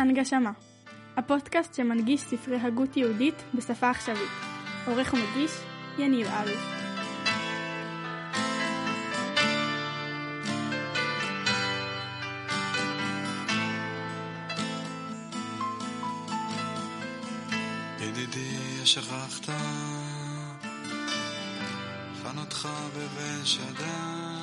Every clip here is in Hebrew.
הנגשמה, הפודקאסט שמנגיש ספרי הגות יהודית בשפה עכשווית. עורך ומגיש, יניב אלוף. ידידי, שכחת חנותך בבן שדי.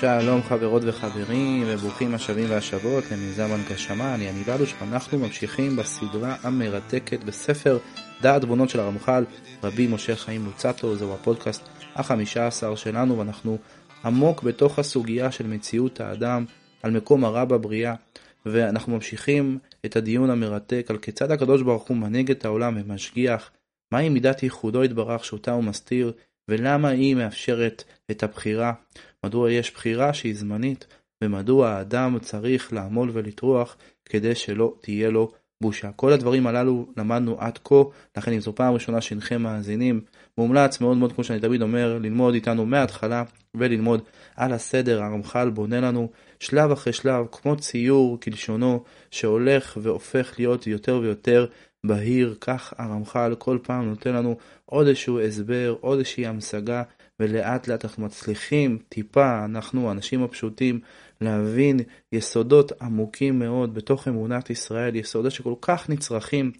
שלום חברות וחברים וברוכים השבים והשבות למיזם הנגשמה, אני יניב אלוש ואנחנו ממשיכים בסדרה המרתקת בספר דעת תבונות של הרמח"ל רבי משה חיים לוצטו, זהו הפודקאסט החמישה עשר שלנו ואנחנו עמוק בתוך הסוגיה של מציאות האדם על מקום הרע בבריאה. ואנחנו ממשיכים את הדיון המרתק על כיצד הקדוש ברוך הוא מנהיג את העולם ומשגיח, מהי מידת ייחודו יתברך שאותה הוא מסתיר, ולמה היא מאפשרת את הבחירה, מדוע יש בחירה שהיא זמנית, ומדוע האדם צריך לעמול ולטרוח כדי שלא תהיה לו בושה. כל הדברים הללו למדנו עד כה, לכן אם זו פעם ראשונה שאינכם מאזינים, מומלץ מאוד מאוד, כמו שאני תמיד אומר, ללמוד איתנו מההתחלה וללמוד על הסדר. הרמח"ל בונה לנו שלב אחרי שלב, כמו ציור כלשונו, שהולך והופך להיות יותר ויותר בהיר. כך הרמח"ל כל פעם נותן לנו עוד איזשהו הסבר, עוד איזושהי המשגה, ולאט לאט אנחנו מצליחים טיפה, אנחנו האנשים הפשוטים, להבין יסודות עמוקים מאוד בתוך אמונת ישראל, יסודות שכל כך נצרכים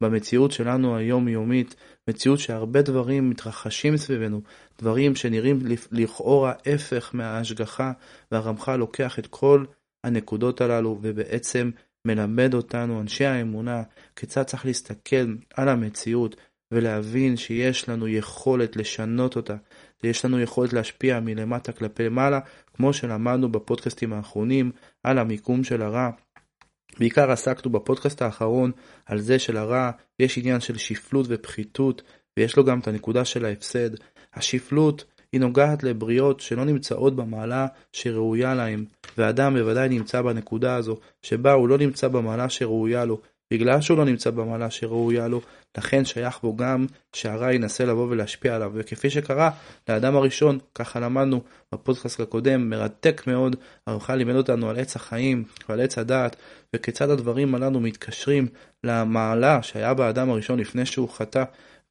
במציאות שלנו היומיומית, מציאות שהרבה דברים מתרחשים סביבנו, דברים שנראים לכאורה הפך מההשגחה, והרמח"ל לוקח את כל הנקודות הללו ובעצם מלמד אותנו, אנשי האמונה, כיצד צריך להסתכל על המציאות ולהבין שיש לנו יכולת לשנות אותה, יש לנו יכולת להשפיע מלמטה כלפי מעלה, כמו שלמדנו בפודקאסטים האחרונים על המיקום של הרע. בעיקר עסקנו בפודקאסט האחרון על זה שלרע יש עניין של שפלות ופחיתות, ויש לו גם את הנקודה של ההפסד. השפלות היא נוגעת לבריות שלא נמצאות במעלה שראויה להם, ואדם בוודאי נמצא בנקודה הזו, שבה הוא לא נמצא במעלה שראויה לו, בגלל שהוא לא נמצא במעלה שראויה לו, לכן שייך בו גם שהרע ינסה לבוא ולהשפיע עליו. וכפי שקרה לאדם הראשון, ככה למדנו בפודקאסט הקודם, מרתק מאוד, הרמח"ל לימד אותנו על עץ החיים ועל עץ הדעת, וכיצד הדברים הללו מתקשרים למעלה שהיה באדם הראשון לפני שהוא חטא,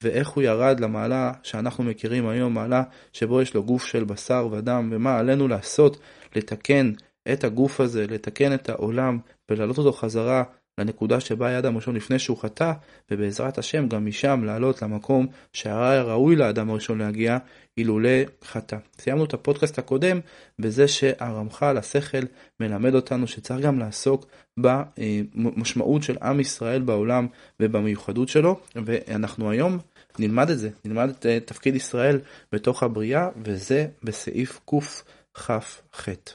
ואיך הוא ירד למעלה שאנחנו מכירים היום, מעלה שבו יש לו גוף של בשר ודם, ומה עלינו לעשות, לתקן את הגוף הזה, לתקן את העולם ולהעלות אותו חזרה לנקודה שבה היה אדם ראשון לפני שהוא חטא, ובעזרת השם גם משם לעלות למקום שהיה ראוי לאדם הראשון להגיע, אילולא חטא. סיימנו את הפודקאסט הקודם בזה שהרמח"ל, השכל, מלמד אותנו שצריך גם לעסוק במשמעות של עם ישראל בעולם ובמיוחדות שלו, ואנחנו היום נלמד את זה, נלמד את אה, תפקיד ישראל בתוך הבריאה, וזה בסעיף קכ"ח.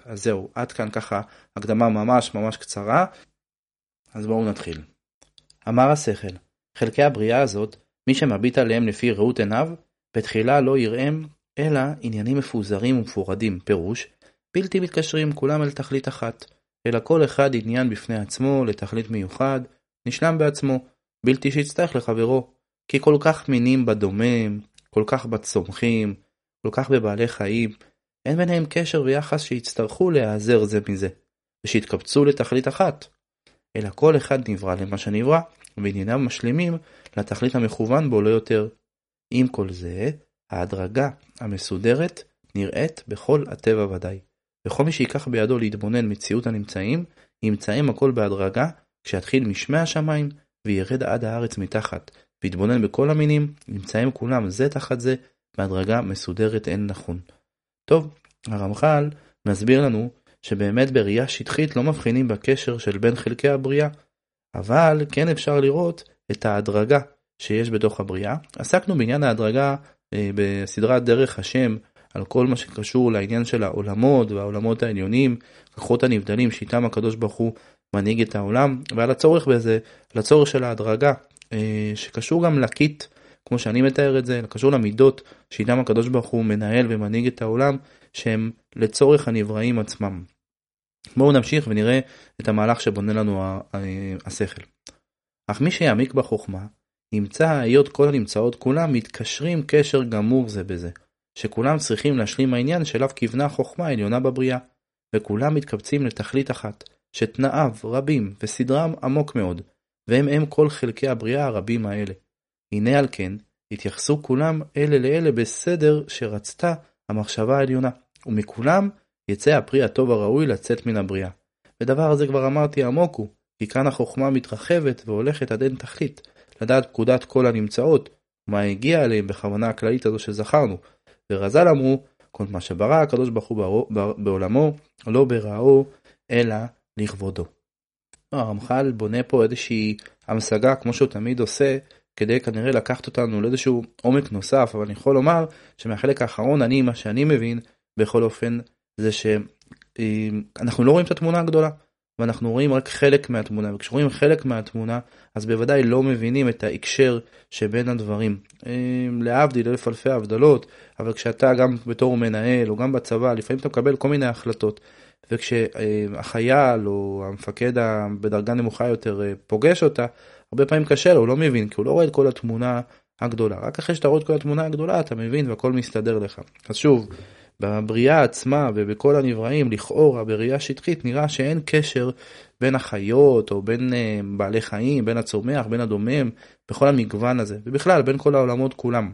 אז זהו, עד כאן ככה הקדמה ממש ממש קצרה. אז בואו נתחיל. אמר השכל, חלקי הבריאה הזאת, מי שמביט עליהם לפי ראות עיניו, בתחילה לא יראם, אלא עניינים מפוזרים ומפורדים, פירוש, בלתי מתקשרים כולם אל תכלית אחת, אלא כל אחד עניין בפני עצמו לתכלית מיוחד, נשלם בעצמו, בלתי שיצטרך לחברו, כי כל כך מינים בדומם, כל כך בצומחים, כל כך בבעלי חיים, אין ביניהם קשר ויחס שיצטרכו להיעזר זה מזה, ושיתקבצו לתכלית אחת. אלא כל אחד נברא למה שנברא, וענייניו משלימים לתכלית המכוון בו לא יותר. עם כל זה, ההדרגה המסודרת נראית בכל הטבע ודאי. וכל מי שיקח בידו להתבונן מציאות הנמצאים, ימצאים הכל בהדרגה, כשיתחיל משמי השמיים, וירד עד הארץ מתחת, ויתבונן בכל המינים, נמצאים כולם זה תחת זה, בהדרגה מסודרת אין נכון. טוב, הרמח"ל מסביר לנו שבאמת בראייה שטחית לא מבחינים בקשר של בין חלקי הבריאה, אבל כן אפשר לראות את ההדרגה שיש בתוך הבריאה. עסקנו בעניין ההדרגה אה, בסדרת דרך השם, על כל מה שקשור לעניין של העולמות והעולמות העליונים, כוחות הנבדלים שאיתם הקדוש ברוך הוא מנהיג את העולם, ועל הצורך בזה, לצורך של ההדרגה, אה, שקשור גם לקיט, כמו שאני מתאר את זה, קשור למידות שאיתם הקדוש ברוך הוא מנהל ומנהיג את העולם, שהם לצורך הנבראים עצמם. בואו נמשיך ונראה את המהלך שבונה לנו השכל. אך מי שיעמיק בחוכמה, ימצא היות כל הנמצאות כולם מתקשרים קשר גמור זה בזה, שכולם צריכים להשלים העניין שאליו כיוונה החוכמה העליונה בבריאה, וכולם מתקבצים לתכלית אחת, שתנאיו רבים וסדרם עמוק מאוד, והם הם כל חלקי הבריאה הרבים האלה. הנה על כן, התייחסו כולם אלה לאלה בסדר שרצתה המחשבה העליונה, ומכולם יצא הפרי הטוב הראוי לצאת מן הבריאה. ודבר הזה כבר אמרתי עמוק הוא, כי כאן החוכמה מתרחבת והולכת עד אין תכלית, לדעת פקודת כל הנמצאות, ומה הגיע אליהם בכוונה הכללית הזו שזכרנו. ורז"ל אמרו, כל מה שברא הקדוש ברוך הוא בעולמו, לא בראו, אלא לכבודו. הרמח"ל בונה פה איזושהי המשגה, כמו שהוא תמיד עושה, כדי כנראה לקחת אותנו לאיזשהו עומק נוסף, אבל אני יכול לומר שמהחלק האחרון, אני, מה שאני מבין, בכל אופן, זה שאנחנו לא רואים את התמונה הגדולה. ואנחנו רואים רק חלק מהתמונה, וכשרואים חלק מהתמונה, אז בוודאי לא מבינים את ההקשר שבין הדברים. להבדיל אלף אלפי הבדלות, אבל כשאתה גם בתור מנהל, או גם בצבא, לפעמים אתה מקבל כל מיני החלטות. וכשהחייל או המפקד בדרגה נמוכה יותר אה, פוגש אותה, הרבה פעמים קשה לו, הוא לא מבין, כי הוא לא רואה את כל התמונה הגדולה. רק אחרי שאתה רואה את כל התמונה הגדולה אתה מבין והכל מסתדר לך. אז שוב, בבריאה עצמה ובכל הנבראים, לכאורה, בראייה שטחית, נראה שאין קשר בין החיות או בין uh, בעלי חיים, בין הצומח, בין הדומם, בכל המגוון הזה, ובכלל בין כל העולמות כולם.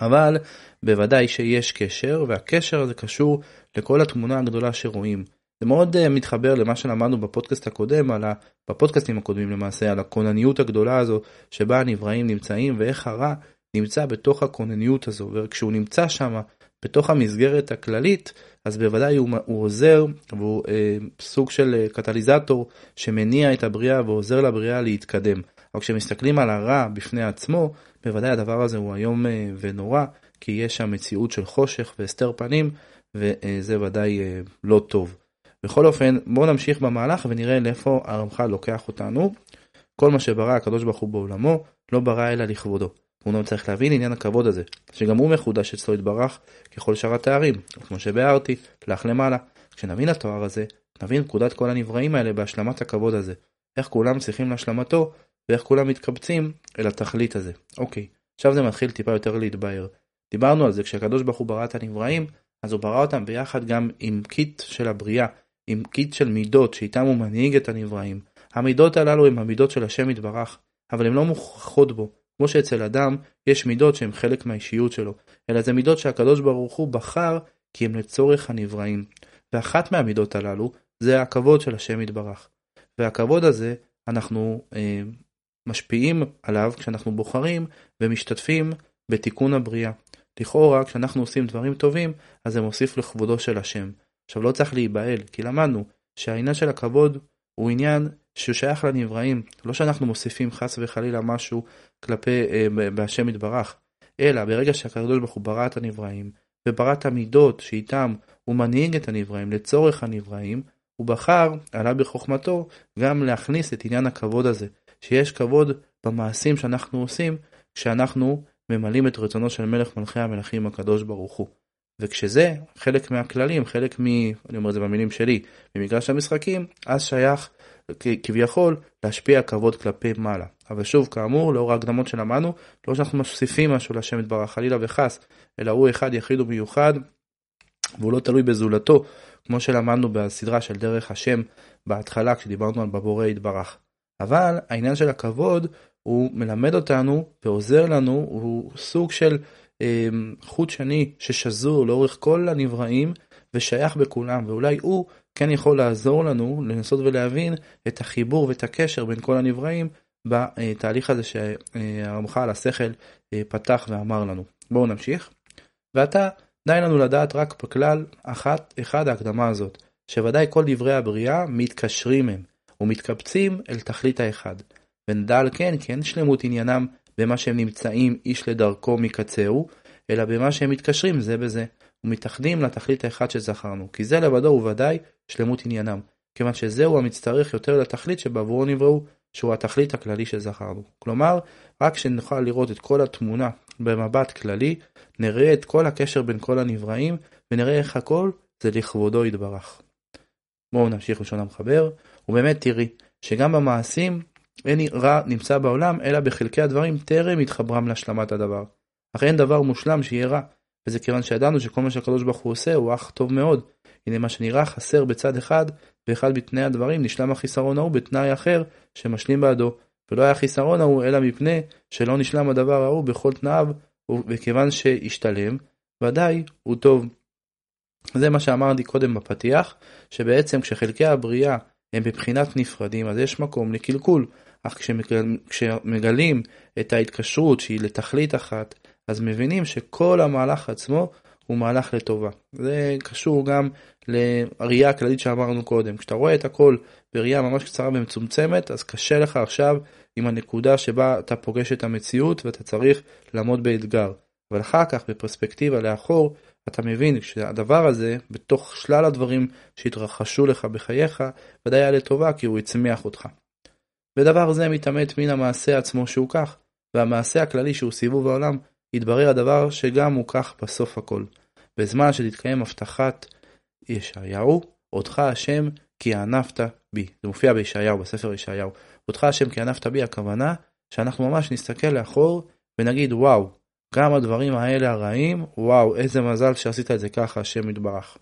אבל בוודאי שיש קשר, והקשר הזה קשור לכל התמונה הגדולה שרואים. זה מאוד uh, מתחבר למה שלמדנו בפודקאסט הקודם, על ה... בפודקאסטים הקודמים למעשה, על הכונניות הגדולה הזו שבה הנבראים נמצאים ואיך הרע נמצא בתוך הכונניות הזו, וכשהוא נמצא שם בתוך המסגרת הכללית, אז בוודאי הוא, הוא עוזר והוא אה, סוג של אה, קטליזטור שמניע את הבריאה ועוזר לבריאה להתקדם. אבל כשמסתכלים על הרע בפני עצמו, בוודאי הדבר הזה הוא איום אה, ונורא, כי יש שם מציאות של חושך והסתר פנים, וזה ודאי אה, לא טוב. בכל אופן, בואו נמשיך במהלך ונראה לאיפה הרמח"ל לוקח אותנו. כל מה שברא הקדוש ברוך הוא בעולמו, לא ברא אלא לכבודו. לא צריך להבין עניין הכבוד הזה, שגם הוא מחודש אצלו יתברך ככל שאר התארים, כמו שביארתי, לך למעלה. כשנבין התואר הזה, נבין פקודת כל הנבראים האלה בהשלמת הכבוד הזה. איך כולם צריכים להשלמתו, ואיך כולם מתקבצים אל התכלית הזה. אוקיי, עכשיו זה מתחיל טיפה יותר להתבהר. דיברנו על זה כשהקדוש ברוך הוא ברא את הנבראים, אז הוא ברא אותם ביחד גם עם kit של הבריאה, עם kit של מידות שאיתם הוא מנהיג את הנבראים. המידות הללו הן המידות של השם יתברך, אבל הן לא מוכרחות בו. כמו שאצל אדם יש מידות שהן חלק מהאישיות שלו, אלא זה מידות שהקדוש ברוך הוא בחר כי הם לצורך הנבראים. ואחת מהמידות הללו זה הכבוד של השם יתברך. והכבוד הזה, אנחנו אה, משפיעים עליו כשאנחנו בוחרים ומשתתפים בתיקון הבריאה. לכאורה, כשאנחנו עושים דברים טובים, אז זה מוסיף לכבודו של השם. עכשיו לא צריך להיבהל, כי למדנו שהעניין של הכבוד הוא עניין שהוא שייך לנבראים, לא שאנחנו מוסיפים חס וחלילה משהו כלפי אה, בהשם יתברך, אלא ברגע שהקדוש ברוך הוא ברא את הנבראים, וברא את המידות שאיתם הוא מנהיג את הנבראים לצורך הנבראים, הוא בחר, עלה בחוכמתו, גם להכניס את עניין הכבוד הזה, שיש כבוד במעשים שאנחנו עושים, כשאנחנו ממלאים את רצונו של מלך מלכי המלכים הקדוש ברוך הוא. וכשזה חלק מהכללים, חלק מ... אני אומר את זה במילים שלי, ממגרש המשחקים, אז שייך כביכול להשפיע כבוד כלפי מעלה. אבל שוב, כאמור, לאור ההקדמות שלמדנו, לא שאנחנו מוסיפים משהו לשם יתברך, חלילה וחס, אלא הוא אחד יחיד ומיוחד, והוא לא תלוי בזולתו, כמו שלמדנו בסדרה של דרך השם בהתחלה, כשדיברנו על בבורא יתברך. אבל העניין של הכבוד, הוא מלמד אותנו ועוזר לנו, הוא סוג של אה, חוט שני ששזור לאורך כל הנבראים ושייך בכולם, ואולי הוא כן יכול לעזור לנו לנסות ולהבין את החיבור ואת הקשר בין כל הנבראים בתהליך הזה שהרמח"ל השכל פתח ואמר לנו. בואו נמשיך. ועתה די לנו לדעת רק בכלל אחת, אחד ההקדמה הזאת, שוודאי כל דברי הבריאה מתקשרים הם ומתקבצים אל תכלית האחד. ונדע על כן כי אין שלמות עניינם במה שהם נמצאים איש לדרכו מקצהו, אלא במה שהם מתקשרים זה בזה, ומתאחדים לתכלית האחד שזכרנו, כי זה לבדו הוא ודאי שלמות עניינם, כיוון שזהו המצטרך יותר לתכלית שבעבורו נבראו, שהוא התכלית הכללי שזכרנו. כלומר, רק כשנוכל לראות את כל התמונה במבט כללי, נראה את כל הקשר בין כל הנבראים, ונראה איך הכל זה לכבודו יתברך. בואו נמשיך לשון המחבר, ובאמת תראי שגם במעשים אין רע נמצא בעולם, אלא בחלקי הדברים טרם התחברם להשלמת הדבר. אך אין דבר מושלם שיהיה רע, וזה כיוון שידענו שכל מה שהקדוש ברוך הוא עושה הוא אך טוב מאוד, הנה מה שנראה חסר בצד אחד, באחד מתנאי הדברים נשלם החיסרון ההוא בתנאי אחר שמשלים בעדו. ולא היה חיסרון ההוא אלא מפני שלא נשלם הדבר ההוא בכל תנאיו, וכיוון שהשתלם, ודאי הוא טוב. זה מה שאמרתי קודם בפתיח, שבעצם כשחלקי הבריאה הם בבחינת נפרדים, אז יש מקום לקלקול. אך כשמגלים את ההתקשרות שהיא לתכלית אחת, אז מבינים שכל המהלך עצמו הוא מהלך לטובה. זה קשור גם לראייה הכללית שאמרנו קודם. כשאתה רואה את הכל בראייה ממש קצרה ומצומצמת, אז קשה לך עכשיו עם הנקודה שבה אתה פוגש את המציאות ואתה צריך לעמוד באתגר. אבל אחר כך בפרספקטיבה לאחור, אתה מבין שהדבר הזה, בתוך שלל הדברים שהתרחשו לך בחייך, ודאי היה לטובה כי הוא הצמיח אותך. ודבר זה מתעמת מן המעשה עצמו שהוא כך, והמעשה הכללי שהוא סיבוב העולם, יתברר הדבר שגם הוא כך בסוף הכל. בזמן שתתקיים הבטחת ישעיהו, אותך השם כי ענפת בי. זה מופיע בישעיהו, בספר ישעיהו. אותך השם כי ענפת בי, הכוונה שאנחנו ממש נסתכל לאחור ונגיד וואו, גם הדברים האלה הרעים, וואו, איזה מזל שעשית את זה ככה, השם יתברך.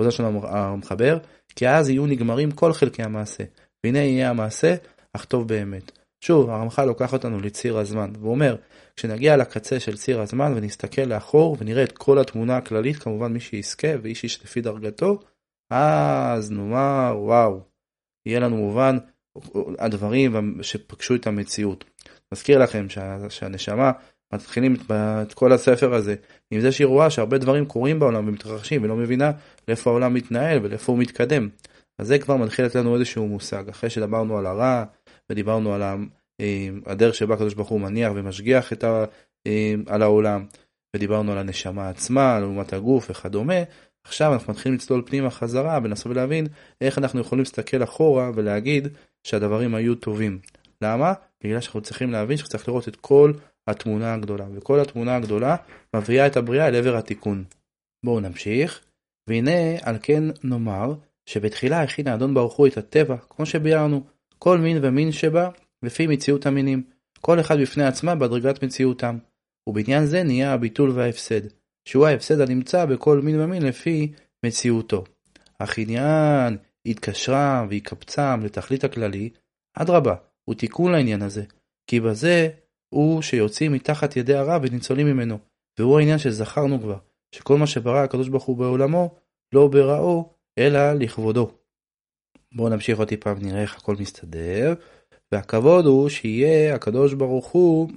חוזר שלנו המחבר, כי אז יהיו נגמרים כל חלקי המעשה, והנה יהיה המעשה, אך טוב באמת. שוב, הרמח"ל לוקח אותנו לציר הזמן, והוא אומר, כשנגיע לקצה של ציר הזמן ונסתכל לאחור ונראה את כל התמונה הכללית, כמובן מי שיזכה ואיש איש לפי דרגתו, אז נאמר, וואו, יהיה לנו מובן הדברים שפגשו את המציאות. מזכיר לכם שה, שהנשמה מתחילים את כל הספר הזה עם זה שהיא רואה שהרבה דברים קורים בעולם ומתרחשים ולא מבינה לאיפה העולם מתנהל ולאיפה הוא מתקדם. אז זה כבר מתחיל לתת לנו איזשהו מושג אחרי שדיברנו על הרע ודיברנו על אה, הדרך שבה הקדוש ברוך הוא מניח ומשגיח את ה, אה, על העולם ודיברנו על הנשמה עצמה לעומת הגוף וכדומה. עכשיו אנחנו מתחילים לצלול פנימה חזרה ולנסות להבין איך אנחנו יכולים להסתכל אחורה ולהגיד שהדברים היו טובים. למה? בגלל שאנחנו צריכים להבין שצריך לראות את כל התמונה הגדולה, וכל התמונה הגדולה מביאה את הבריאה אל עבר התיקון. בואו נמשיך, והנה על כן נאמר שבתחילה הכין האדון ברוך הוא את הטבע, כמו שביארנו, כל מין ומין שבה לפי מציאות המינים, כל אחד בפני עצמה בהדרגת מציאותם, ובעניין זה נהיה הביטול וההפסד, שהוא ההפסד הנמצא בכל מין ומין לפי מציאותו. אך עניין התקשרם ויקבצם לתכלית הכללי, אדרבה, הוא תיקון לעניין הזה, כי בזה הוא שיוצאים מתחת ידי הרע וניצולים ממנו, והוא העניין שזכרנו כבר, שכל מה שברא הקדוש ברוך הוא בעולמו, לא בראו, אלא לכבודו. בואו נמשיך עוד טיפה ונראה איך הכל מסתדר, והכבוד הוא שיהיה הקדוש ברוך הוא,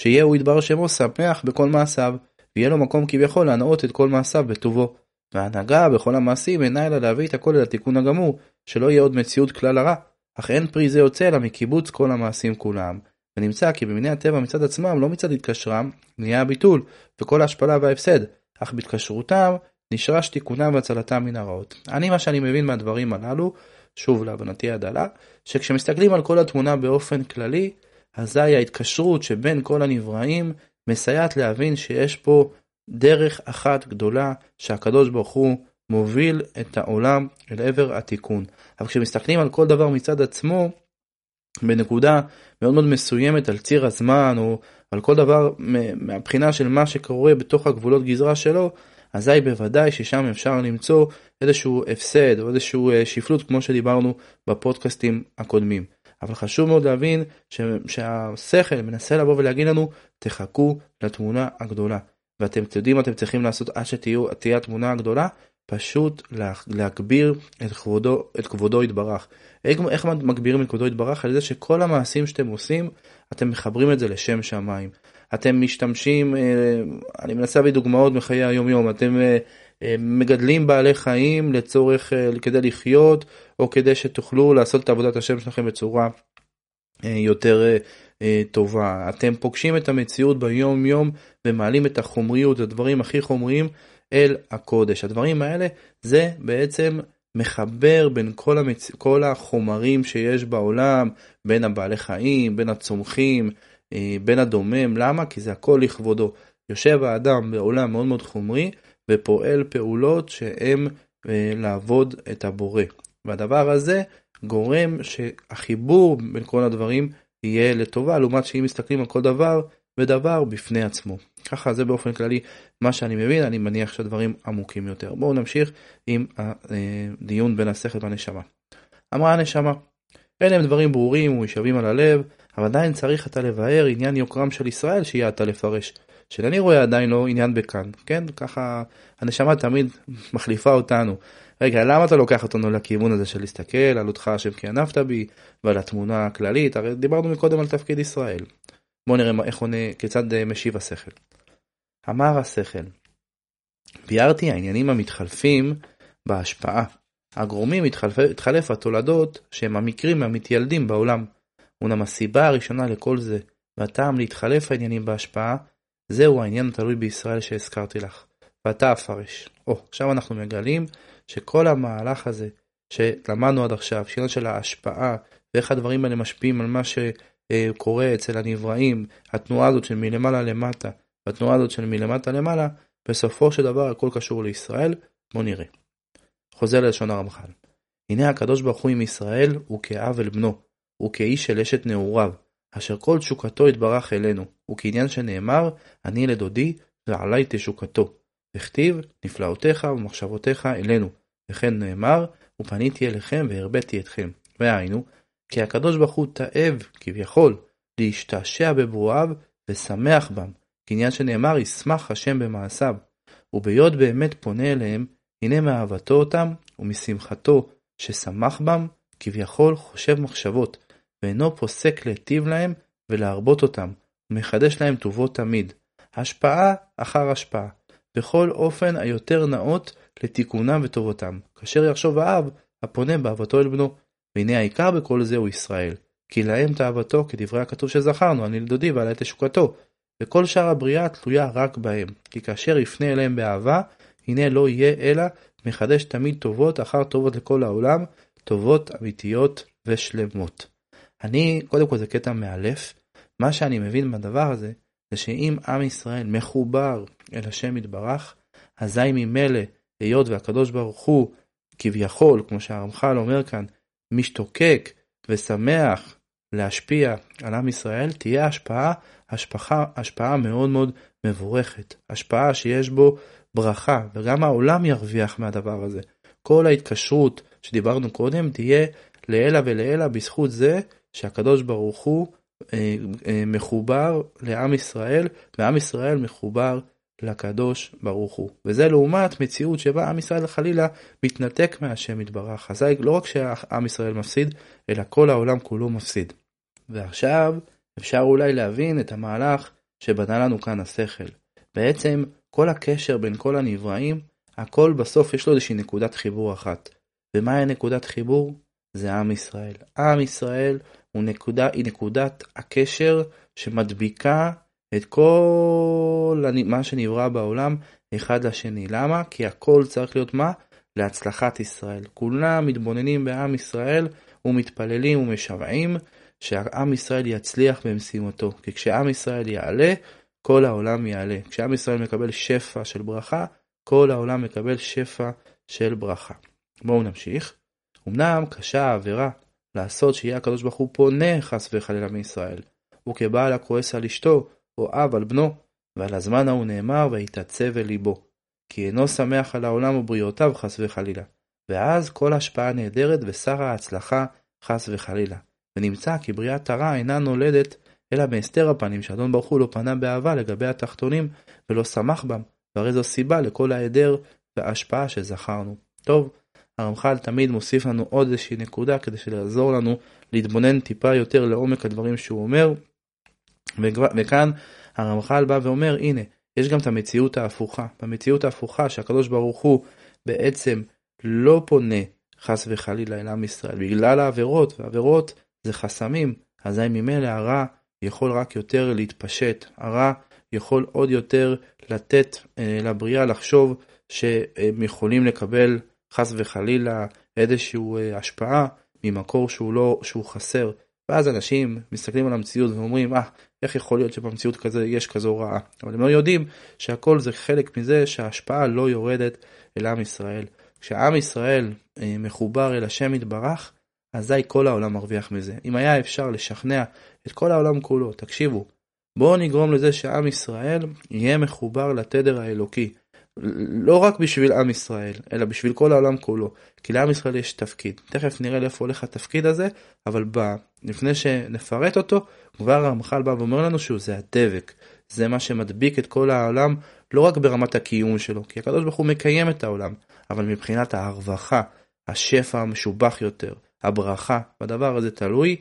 שיהיה הוא ידבר שמו שמח בכל מעשיו, ויהיה לו מקום כביכול להנאות את כל מעשיו בטובו. וההנהגה בכל המעשים אינה אלא להביא את הכל אל התיקון הגמור, שלא יהיה עוד מציאות כלל הרע, אך אין פרי זה יוצא אלא מקיבוץ כל המעשים כולם. ונמצא כי במיני הטבע מצד עצמם, לא מצד התקשרם, נהיה הביטול, וכל ההשפלה וההפסד, אך בהתקשרותם נשרש תיקונם והצלתם מן הרעות. אני מה שאני מבין מהדברים הללו, שוב להבנתי הדלה, שכשמסתכלים על כל התמונה באופן כללי, אזי ההתקשרות שבין כל הנבראים מסייעת להבין שיש פה דרך אחת גדולה שהקדוש ברוך הוא מוביל את העולם אל עבר התיקון. אבל כשמסתכלים על כל דבר מצד עצמו, בנקודה מאוד מאוד מסוימת על ציר הזמן או על כל דבר מהבחינה של מה שקורה בתוך הגבולות גזרה שלו, אזי בוודאי ששם אפשר למצוא איזשהו הפסד או איזשהו אה, שפלות כמו שדיברנו בפודקאסטים הקודמים. אבל חשוב מאוד להבין ש... שהשכל מנסה לבוא ולהגיד לנו תחכו לתמונה הגדולה. ואתם יודעים מה אתם צריכים לעשות עד שתהיה התמונה הגדולה? פשוט להגביר את כבודו, את כבודו יתברך. איך, איך מגבירים את כבודו יתברך? על זה שכל המעשים שאתם עושים, אתם מחברים את זה לשם שמיים. אתם משתמשים, אה, אני מנסה להביא דוגמאות מחיי היום יום, אתם אה, אה, מגדלים בעלי חיים לצורך, כדי לחיות, או כדי שתוכלו לעשות את עבודת השם שלכם בצורה יותר טובה. אתם פוגשים את המציאות ביום יום ומעלים את החומריות, הדברים הכי חומריים אל הקודש. הדברים האלה זה בעצם מחבר בין כל, המצ... כל החומרים שיש בעולם, בין הבעלי חיים, בין הצומחים, בין הדומם. למה? כי זה הכל לכבודו. יושב האדם בעולם מאוד מאוד חומרי ופועל פעולות שהן אה, לעבוד את הבורא. והדבר הזה גורם שהחיבור בין כל הדברים יהיה לטובה, לעומת שאם מסתכלים על כל דבר ודבר בפני עצמו. ככה זה באופן כללי מה שאני מבין, אני מניח שהדברים עמוקים יותר. בואו נמשיך עם הדיון בין השכל והנשמה. אמרה הנשמה, אלה הם דברים ברורים ומשווים על הלב, אבל עדיין צריך אתה לבאר עניין יוקרם של ישראל שיהיה אתה לפרש. שאני רואה עדיין לא עניין בכאן, כן? ככה הנשמה תמיד מחליפה אותנו. רגע, למה אתה לוקח אותנו לכיוון הזה של להסתכל על אותך השם כי ענפת בי ועל התמונה הכללית? הרי דיברנו מקודם על תפקיד ישראל. בואו נראה איך עונה, כיצד אה, משיב השכל. אמר השכל, ביארתי העניינים המתחלפים בהשפעה. הגורמים התחלף, התחלף התולדות שהם המקרים המתיילדים בעולם. אולם הסיבה הראשונה לכל זה, והטעם להתחלף העניינים בהשפעה, זהו העניין התלוי בישראל שהזכרתי לך. ואתה אפרש. או, עכשיו אנחנו מגלים שכל המהלך הזה שלמדנו עד עכשיו, שעניין של ההשפעה, ואיך הדברים האלה משפיעים על מה שקורה אצל הנבראים, התנועה הזאת של מלמעלה למטה, והתנועה הזאת של מלמטה למעלה, בסופו של דבר הכל קשור לישראל. בואו נראה. חוזר ללשון הרמח"ל. הנה הקדוש ברוך הוא עם ישראל, הוא כאב אל בנו, הוא כאיש של אשת נעוריו, אשר כל תשוקתו יתברך אלינו, וכעניין שנאמר, אני לדודי, ועלי תשוקתו. וכתיב, נפלאותיך ומחשבותיך אלינו. וכן נאמר, ופניתי אליכם והרביתי אתכם. והיינו, כי הקדוש ברוך הוא תאב, כביכול, להשתעשע בברואיו ושמח בם, כעניין שנאמר, ישמח השם במעשיו. וביות באמת פונה אליהם, הנה מאהבתו אותם, ומשמחתו ששמח בם, כביכול חושב מחשבות, ואינו פוסק להיטיב להם ולהרבות אותם, ומחדש להם טובות תמיד. השפעה אחר השפעה, בכל אופן היותר נאות לתיקונם וטובותם, כאשר יחשוב האב הפונה באהבתו אל בנו. והנה העיקר בכל זה הוא ישראל, כי להם תאוותו כדברי הכתוב שזכרנו, אני לדודי ועלי תשוקתו. וכל שאר הבריאה תלויה רק בהם, כי כאשר יפנה אליהם באהבה, הנה לא יהיה אלא מחדש תמיד טובות אחר טובות לכל העולם, טובות אמיתיות ושלמות. אני, קודם כל זה קטע מאלף, מה שאני מבין מהדבר הזה, זה שאם עם ישראל מחובר אל השם יתברך, אזי ממילא, היות והקדוש ברוך הוא כביכול, כמו שהרמח"ל אומר כאן, משתוקק ושמח להשפיע על עם ישראל, תהיה השפעה, השפעה, השפעה מאוד מאוד מבורכת. השפעה שיש בו ברכה, וגם העולם ירוויח מהדבר הזה. כל ההתקשרות שדיברנו קודם תהיה לעילא ולעילא בזכות זה שהקדוש ברוך הוא אה, אה, מחובר לעם ישראל, ועם ישראל מחובר לקדוש ברוך הוא. וזה לעומת מציאות שבה עם ישראל חלילה מתנתק מהשם יתברך. אזי לא רק שעם ישראל מפסיד, אלא כל העולם כולו מפסיד. ועכשיו אפשר אולי להבין את המהלך שבנה לנו כאן השכל. בעצם כל הקשר בין כל הנבראים, הכל בסוף יש לו איזושהי נקודת חיבור אחת. ומהי נקודת חיבור? זה עם ישראל. עם ישראל הוא נקודה, היא נקודת הקשר שמדביקה את כל מה שנברא בעולם אחד לשני. למה? כי הכל צריך להיות מה? להצלחת ישראל. כולם מתבוננים בעם ישראל ומתפללים ומשוועים שעם ישראל יצליח במשימתו. כי כשעם ישראל יעלה, כל העולם יעלה. כשעם ישראל מקבל שפע של ברכה, כל העולם מקבל שפע של ברכה. בואו נמשיך. אמנם קשה העבירה לעשות שיהיה הקדוש ברוך הוא פונה חס וחלילה מישראל, וכבעל הכועס על אשתו, או אב על בנו, ועל הזמן ההוא נאמר ויתעצב אל ליבו, כי אינו שמח על העולם ובריאותיו חס וחלילה. ואז כל השפעה נהדרת ושר ההצלחה חס וחלילה. ונמצא כי בריאת הרע אינה נולדת אלא בהסתר הפנים שאדון ברוך הוא לא פנה באהבה לגבי התחתונים ולא שמח בם, והרי זו סיבה לכל ההיעדר וההשפעה שזכרנו. טוב, הרמח"ל תמיד מוסיף לנו עוד איזושהי נקודה כדי לעזור לנו להתבונן טיפה יותר לעומק הדברים שהוא אומר. וכאן הרמח"ל בא ואומר הנה יש גם את המציאות ההפוכה. במציאות ההפוכה שהקדוש ברוך הוא בעצם לא פונה חס וחלילה אל עם ישראל בגלל העבירות ועבירות זה חסמים אזי ממילא הרע יכול רק יותר להתפשט הרע יכול עוד יותר לתת אה, לבריאה לחשוב שהם יכולים לקבל חס וחלילה איזושהי אה, השפעה ממקור שהוא לא, שהוא חסר. ואז אנשים מסתכלים על המציאות ואומרים, אה, איך יכול להיות שבמציאות כזה יש כזו רעה? אבל הם לא יודעים שהכל זה חלק מזה שההשפעה לא יורדת אל עם ישראל. כשעם ישראל אה, מחובר אל השם יתברך, אזי כל העולם מרוויח מזה. אם היה אפשר לשכנע את כל העולם כולו, תקשיבו, בואו נגרום לזה שעם ישראל יהיה מחובר לתדר האלוקי. לא רק בשביל עם ישראל, אלא בשביל כל העולם כולו. כי לעם ישראל יש תפקיד. תכף נראה לאיפה הולך התפקיד הזה, אבל ב... לפני שנפרט אותו, כבר הרמח"ל בא ואומר לנו שהוא זה הדבק. זה מה שמדביק את כל העולם, לא רק ברמת הקיום שלו, כי הקדוש ברוך הוא מקיים את העולם, אבל מבחינת הרווחה, השפע המשובח יותר, הברכה, בדבר הזה תלוי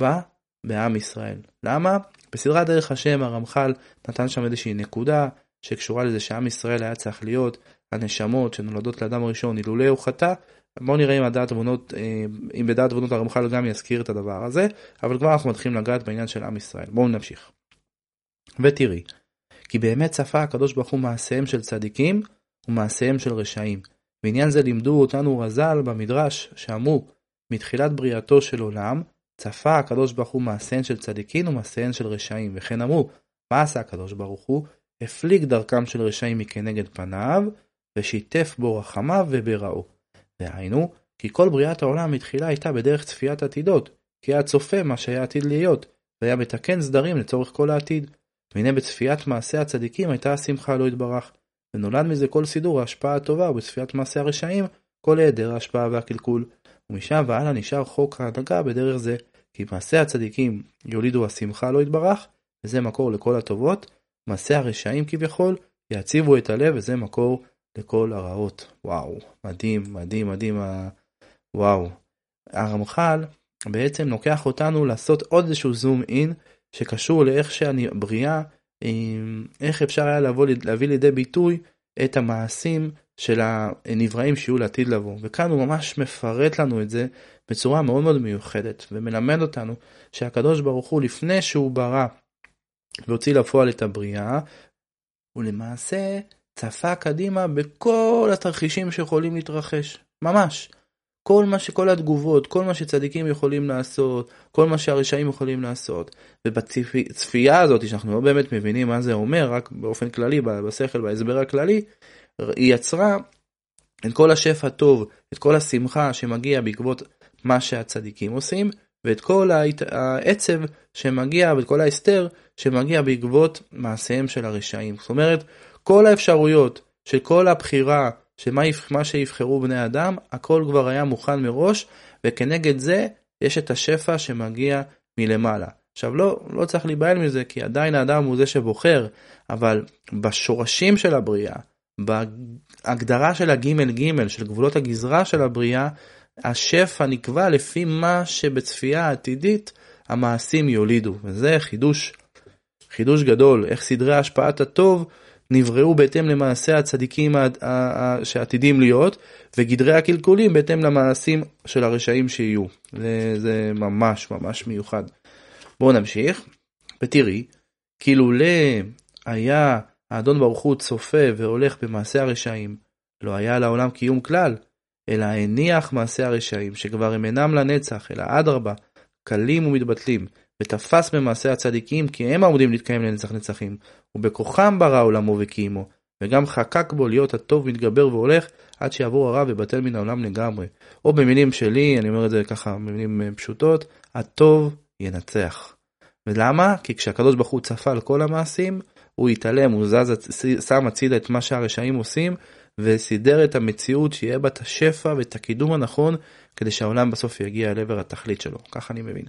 בה בעם ישראל. למה? בסדרת דרך השם הרמח"ל נתן שם איזושהי נקודה שקשורה לזה שעם ישראל היה צריך להיות הנשמות שנולדות לאדם הראשון אילולא הוא חטא. בואו נראה אם הדעת עוונות, אה, אם בדעת עוונות הרמח"ל גם יזכיר את הדבר הזה, אבל כבר אנחנו מתחילים לגעת בעניין של עם ישראל. בואו נמשיך. ותראי, כי באמת צפה הקדוש ברוך הוא מעשיהם של צדיקים ומעשיהם של רשעים. בעניין זה לימדו אותנו רז"ל במדרש שאמרו מתחילת בריאתו של עולם צפה הקדוש ברוך הוא מעשיהן של צדיקים ומעשיהן של רשעים וכן אמרו מה עשה הקדוש ברוך הוא? הפליג דרכם של רשעים מכנגד פניו ושיתף בו רחמיו וברעו. דהיינו כי כל בריאת העולם מתחילה הייתה בדרך צפיית עתידות כי היה צופה מה שהיה עתיד להיות והיה מתקן סדרים לצורך כל העתיד. והנה בצפיית מעשה הצדיקים הייתה השמחה לא יתברך. ונולד מזה כל סידור ההשפעה הטובה ובצפיית מעשה הרשעים כל היעדר ההשפעה והקלקול. ומשם והלאה נשאר חוק ההנהגה בדרך זה כי מעשה הצדיקים יולידו השמחה לא יתברך וזה מקור לכל הטובות. מעשה הרשעים כביכול יעציבו את הלב וזה מקור לכל הרעות. וואו, מדהים, מדהים, מדהים. וואו. הרמח"ל בעצם לוקח אותנו לעשות עוד איזשהו זום אין שקשור לאיך שהבריאה, איך אפשר היה לבוא, להביא לידי ביטוי את המעשים של הנבראים שיהיו לעתיד לבוא. וכאן הוא ממש מפרט לנו את זה בצורה מאוד מאוד מיוחדת, ומלמד אותנו שהקדוש ברוך הוא לפני שהוא ברא והוציא לפועל את הבריאה, הוא למעשה צפה קדימה בכל התרחישים שיכולים להתרחש. ממש. כל מה שכל התגובות, כל מה שצדיקים יכולים לעשות, כל מה שהרשעים יכולים לעשות. ובצפייה הזאת, שאנחנו לא באמת מבינים מה זה אומר, רק באופן כללי, בשכל, בהסבר הכללי, היא יצרה את כל השפע הטוב, את כל השמחה שמגיע בעקבות מה שהצדיקים עושים, ואת כל העצב שמגיע, ואת כל ההסתר שמגיע בעקבות מעשיהם של הרשעים. זאת אומרת, כל האפשרויות של כל הבחירה שמה שיבחרו בני אדם, הכל כבר היה מוכן מראש, וכנגד זה יש את השפע שמגיע מלמעלה. עכשיו לא, לא צריך להיבהל מזה, כי עדיין האדם הוא זה שבוחר, אבל בשורשים של הבריאה, בהגדרה של הגימל גימל, של גבולות הגזרה של הבריאה, השפע נקבע לפי מה שבצפייה העתידית המעשים יולידו, וזה חידוש, חידוש גדול, איך סדרי השפעת הטוב נבראו בהתאם למעשי הצדיקים שעתידים להיות, וגדרי הקלקולים בהתאם למעשים של הרשעים שיהיו. זה, זה ממש ממש מיוחד. בואו נמשיך, ותראי, לולא היה האדון ברוך הוא צופה והולך במעשה הרשעים, לא היה לעולם קיום כלל, אלא הניח מעשה הרשעים, שכבר הם אינם לנצח, אלא אדרבה, קלים ומתבטלים, ותפס במעשה הצדיקים כי הם עומדים להתקיים לנצח נצחים, ובכוחם ברא עולמו וקיימו, וגם חקק בו להיות הטוב מתגבר והולך עד שיעבור הרע ובטל מן העולם לגמרי. או במילים שלי, אני אומר את זה ככה במילים אה, פשוטות, הטוב ינצח. ולמה? כי כשהקדוש ברוך הוא צפה על כל המעשים, הוא התעלם, הוא זז, שם הצידה את מה שהרשעים עושים, וסידר את המציאות שיהיה בה את השפע ואת הקידום הנכון, כדי שהעולם בסוף יגיע אל עבר התכלית שלו. ככה אני מבין.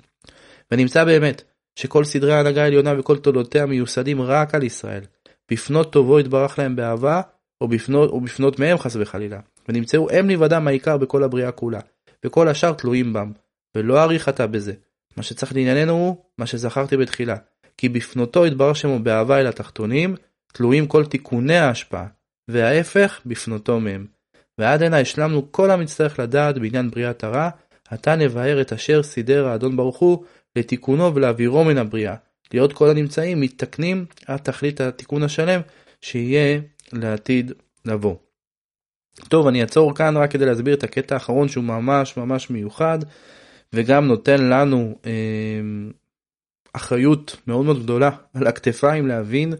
ונמצא באמת שכל סדרי ההנהגה העליונה וכל תולדותיה מיוסדים רק על ישראל. בפנות טובו יתברך להם באהבה, או בפנות, או בפנות מהם חס וחלילה. ונמצאו הם לבדם העיקר בכל הבריאה כולה, וכל השאר תלויים בם. ולא אתה בזה. מה שצריך לענייננו הוא מה שזכרתי בתחילה. כי בפנותו יתברך שמו באהבה אל התחתונים, תלויים כל תיקוני ההשפעה, וההפך בפנותו מהם. ועד הנה השלמנו כל המצטרך לדעת בעניין בריאת הרע, עתה נבהר את אשר סידר האדון ברוך הוא לתיקונו ולהעבירו מן הבריאה. להיות כל הנמצאים מתקנים עד תכלית התיקון השלם שיהיה לעתיד לבוא. טוב, אני אעצור כאן רק כדי להסביר את הקטע האחרון שהוא ממש ממש מיוחד וגם נותן לנו אה, אחריות מאוד מאוד גדולה על הכתפיים להבין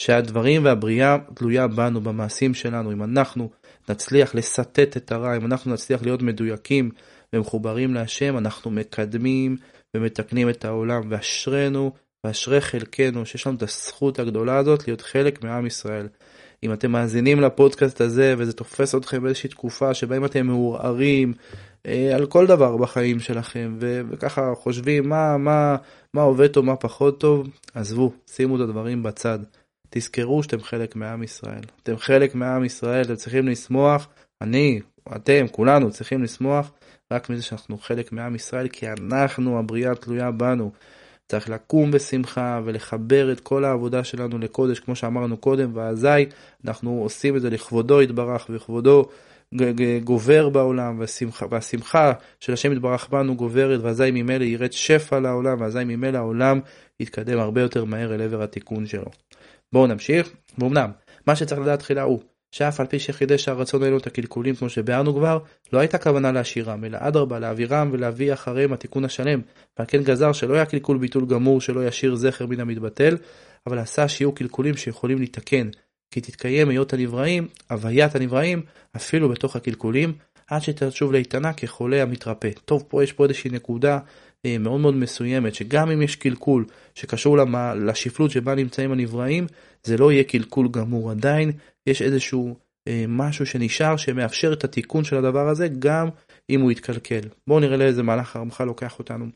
שהדברים והבריאה תלויה בנו, במעשים שלנו. אם אנחנו נצליח לסטט את הרע, אם אנחנו נצליח להיות מדויקים ומחוברים להשם, אנחנו מקדמים ומתקנים את העולם, ואשרינו ואשרי חלקנו שיש לנו את הזכות הגדולה הזאת להיות חלק מעם ישראל. אם אתם מאזינים לפודקאסט הזה וזה תופס אתכם באיזושהי תקופה שבהם אתם מעורערים אה, על כל דבר בחיים שלכם ו- וככה חושבים מה, מה, מה עובד טוב, מה פחות טוב, עזבו, שימו את הדברים בצד. תזכרו שאתם חלק מעם ישראל. אתם חלק מעם ישראל, אתם צריכים לשמוח, אני, אתם, כולנו צריכים לשמוח רק מזה שאנחנו חלק מעם ישראל, כי אנחנו, הבריאה תלויה בנו. צריך לקום בשמחה ולחבר את כל העבודה שלנו לקודש, כמו שאמרנו קודם, ואזי אנחנו עושים את זה לכבודו יתברך וכבודו גובר בעולם, והשמחה, והשמחה של השם יתברך בנו גוברת, ואזי ממילא ירד שפע לעולם, ואזי ממילא העולם יתקדם הרבה יותר מהר אל עבר התיקון שלו. בואו נמשיך, ואומנם, מה שצריך לדעת תחילה הוא שאף על פי שחידש הרצון האלו את הקלקולים כמו שביארנו כבר, לא הייתה כוונה להשאירם, אלא אדרבה להעבירם ולהביא אחריהם התיקון השלם, ועל כן גזר שלא היה קלקול ביטול גמור שלא ישאיר זכר מן המתבטל, אבל עשה שיהיו קלקולים שיכולים לתקן, כי תתקיים היות הנבראים, הוויית הנבראים, אפילו בתוך הקלקולים, עד שתשוב לאיתנה כחולה המתרפא. טוב, פה יש פה איזושהי נקודה מאוד מאוד מסוימת, שגם אם יש קלקול שקשור למה, לשפלות שבה נמצאים הנבראים, זה לא יהיה קלקול גמור. עדיין יש איזשהו אה, משהו שנשאר שמאפשר את התיקון של הדבר הזה, גם אם הוא יתקלקל. בואו נראה לאיזה מהלך הרמח"ל לוקח אותנו.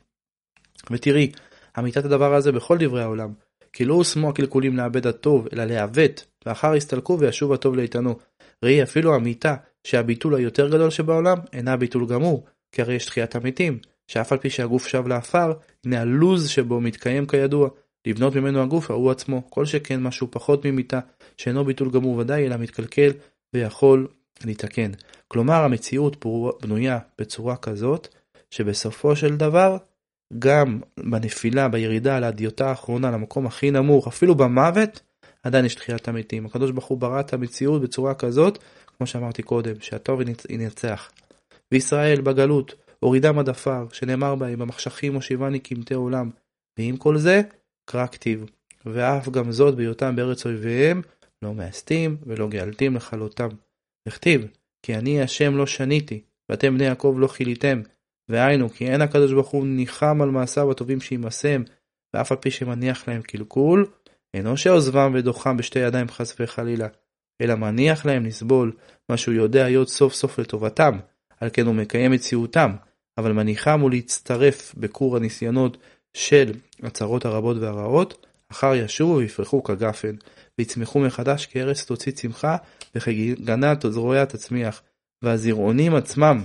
ותראי, אמיתת הדבר הזה בכל דברי העולם, כי לא הושמו הקלקולים לאבד הטוב, אלא לעוות, ואחר יסתלקו וישוב הטוב לאיתנו. ראי אפילו אמיתה שהביטול היותר גדול שבעולם אינה ביטול גמור, כי הרי יש תחיית המתים, שאף על פי שהגוף שב לעפר, הנה הלוז שבו מתקיים כידוע, לבנות ממנו הגוף ההוא עצמו, כל שכן משהו פחות ממיתה, שאינו ביטול גמור ודאי, אלא מתקלקל ויכול לתקן. כלומר, המציאות בנויה בצורה כזאת, שבסופו של דבר, גם בנפילה, בירידה להדיוטה האחרונה, למקום הכי נמוך, אפילו במוות, עדיין יש תחיית המתים. הקדוש ברוך הוא ברא את המציאות בצורה כזאת, כמו שאמרתי קודם, שהטוב ינצח. וישראל בגלות הורידם עד עפר, שנאמר בהם, במחשכים מושיבני קמטי עולם. ועם כל זה, קרא כתיב. ואף גם זאת בהיותם בארץ אויביהם, לא מאסתים ולא גאלתים לכלותם. וכתיב, כי אני השם לא שניתי, ואתם בני יעקב לא כיליתם. והיינו, כי אין הקדוש ברוך הוא ניחם על מעשיו הטובים שימסם, ואף על פי שמניח להם קלקול, אינו שעוזבם ודוחם בשתי ידיים חס וחלילה, אלא מניח להם לסבול מה שהוא יודע להיות סוף סוף לטובתם, על כן הוא מקיים מציאותם, אבל מניחם הוא להצטרף בכור הניסיונות של הצרות הרבות והרעות, אחר ישובו ויפרחו כגפן, ויצמחו מחדש כארץ תוציא צמחה, וכגנה תזרויה תצמיח, והזרעונים עצמם,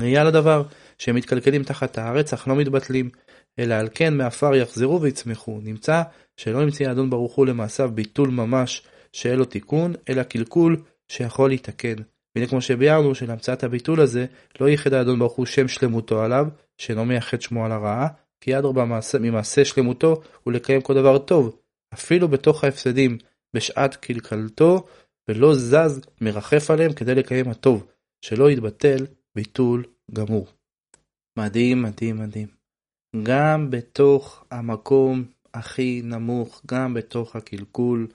ראייה לדבר, שהם מתקלקלים תחת הארץ אך לא מתבטלים, אלא על כן מעפר יחזרו ויצמחו. נמצא שלא המציא האדון ברוך הוא למעשיו ביטול ממש שאין לו תיקון, אלא קלקול שיכול להתקן. והנה כמו שביארנו שלהמצאת הביטול הזה לא ייחד האדון ברוך הוא שם שלמותו עליו, שאינו מייחד שמו על הרעה, כי אדרבה ממעשה שלמותו הוא לקיים כל דבר טוב, אפילו בתוך ההפסדים, בשעת קלקלתו, ולא זז מרחף עליהם כדי לקיים הטוב, שלא יתבטל ביטול גמור. מדהים, מדהים, מדהים. גם בתוך המקום הכי נמוך, גם בתוך הקלקול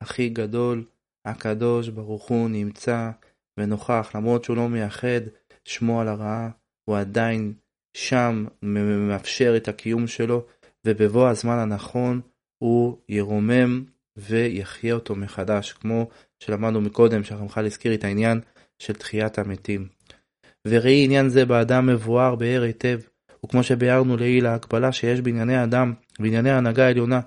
הכי גדול, הקדוש ברוך הוא נמצא ונוכח, למרות שהוא לא מייחד שמו על הרעה, הוא עדיין שם מאפשר את הקיום שלו, ובבוא הזמן הנכון הוא ירומם ויחיה אותו מחדש, כמו שלמדנו מקודם, שהרמח"ל הזכיר את העניין של תחיית המתים. וראי עניין זה באדם מבואר באר היטב, וכמו שביארנו לעיל ההקבלה שיש בענייני האדם, בענייני ההנהגה העליונה,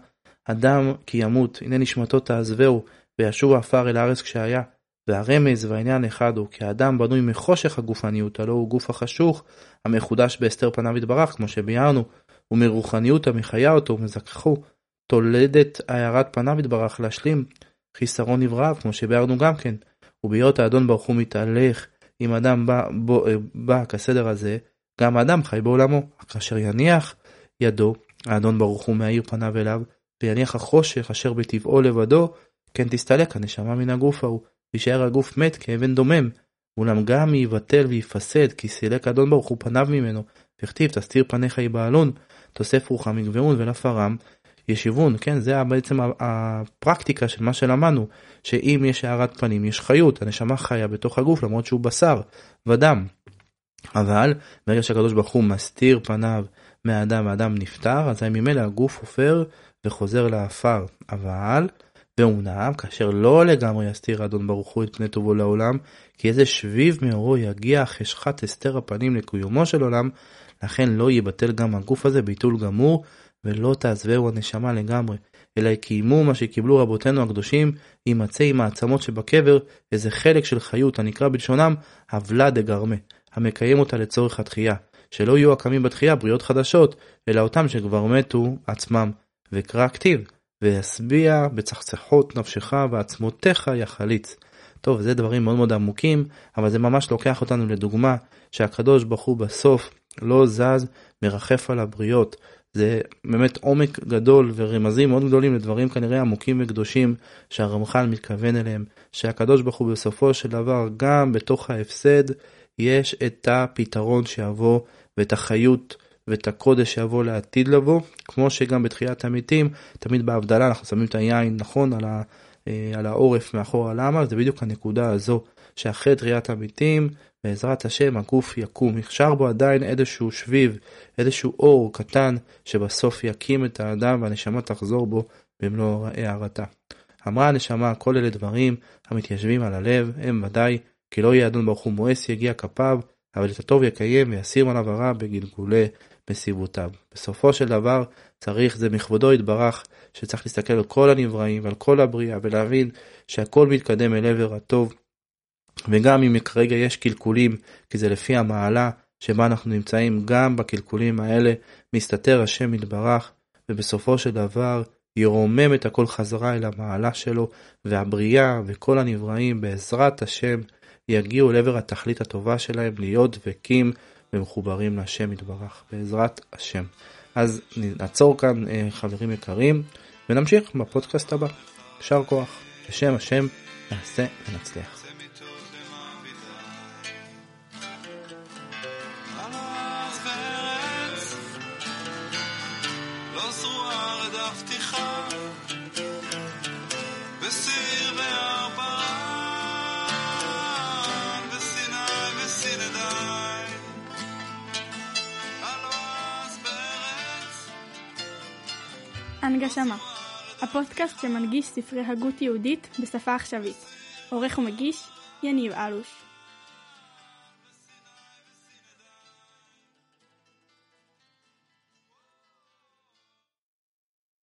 אדם כי ימות, הנה נשמתו תעזבהו, וישוב עפר אל הארץ כשהיה. והרמז והעניין אחד הוא כי האדם בנוי מחושך הגופניות, הלא הוא גוף החשוך, המחודש בהסתר פניו יתברך, כמו שביארנו, ומרוחניות המחיה אותו ומזכחו, תולדת הארת פניו יתברך להשלים חיסרון נבראיו, כמו שביארנו גם כן, ובהיות האדון ברוך הוא מתהלך, אם אדם בא, בא, בא כסדר הזה, גם האדם חי בעולמו, כאשר יניח ידו, האדון ברוך הוא מאיר פניו אליו, ויניח החושך אשר בטבעו לבדו, כן תסתלק הנשמה מן הגוף ההוא, וישאר הגוף מת כאבן דומם, אולם גם יבטל ויפסד, כי סילק האדון ברוך הוא פניו ממנו, וכתיב תסתיר פניך יבעלון, תוסף רוחם יגברון ולפרם ישיבון, כן, זה בעצם הפרקטיקה של מה שלמדנו, שאם יש הארת פנים יש חיות, הנשמה חיה בתוך הגוף למרות שהוא בשר ודם. אבל ברגע שהקדוש ברוך הוא מסתיר פניו מהאדם והאדם נפטר, אזי ממילא הגוף עופר וחוזר לעפר. אבל, ואומנם, כאשר לא לגמרי יסתיר האדון ברוך הוא את פני טובו לעולם, כי איזה שביב מאורו יגיע חשכת הסתר הפנים לקיומו של עולם, לכן לא יבטל גם הגוף הזה ביטול גמור, ולא תעזבהו הנשמה לגמרי, אלא יקיימו מה שקיבלו רבותינו הקדושים, יימצא עם העצמות שבקבר איזה חלק של חיות הנקרא בלשונם הבלה דגרמה, המקיים אותה לצורך התחייה, שלא יהיו הקמים בתחייה בריאות חדשות, אלא אותם שכבר מתו עצמם. וקרא כתיב, וישביע בצחצחות נפשך ועצמותיך יחליץ. טוב, זה דברים מאוד מאוד עמוקים, אבל זה ממש לוקח אותנו לדוגמה שהקדוש ברוך הוא בסוף לא זז, מרחף על הבריות. זה באמת עומק גדול ורמזים מאוד גדולים לדברים כנראה עמוקים וקדושים שהרמח"ל מתכוון אליהם, שהקדוש ברוך הוא בסופו של דבר גם בתוך ההפסד יש את הפתרון שיבוא ואת החיות ואת הקודש שיבוא לעתיד לבוא, כמו שגם בתחיית המתים, תמיד בהבדלה אנחנו שמים את היין נכון על, ה, אה, על העורף מאחורה, למה? זה בדיוק הנקודה הזו, שאחרי תחיית המתים, בעזרת השם הגוף יקום, נקשר בו עדיין איזשהו שביב, איזשהו אור קטן, שבסוף יקים את האדם והנשמה תחזור בו במלוא הערתה. אמרה הנשמה, כל אלה דברים המתיישבים על הלב, הם ודאי, כי לא יהיה אדון ברוך הוא מואס יגיע כפיו, אבל את הטוב יקיים ויסיר עליו הרע בגלגולי מסיבותיו. בסופו של דבר צריך, זה מכבודו יתברך, שצריך להסתכל על כל הנבראים ועל כל הבריאה ולהבין שהכל מתקדם אל עבר הטוב. וגם אם כרגע יש קלקולים, כי זה לפי המעלה שבה אנחנו נמצאים, גם בקלקולים האלה מסתתר השם יתברך, ובסופו של דבר ירומם את הכל חזרה אל המעלה שלו, והבריאה וכל הנבראים בעזרת השם יגיעו לעבר התכלית הטובה שלהם להיות דבקים ומחוברים להשם יתברך, בעזרת השם. אז נעצור כאן אה, חברים יקרים, ונמשיך בפודקאסט הבא. יישר כוח, בשם השם נעשה ונצליח. הנגשמה הפודקאסט שמנגיש ספרי הגות יהודית בשפה עכשווית. עורך ומגיש יניב אלוש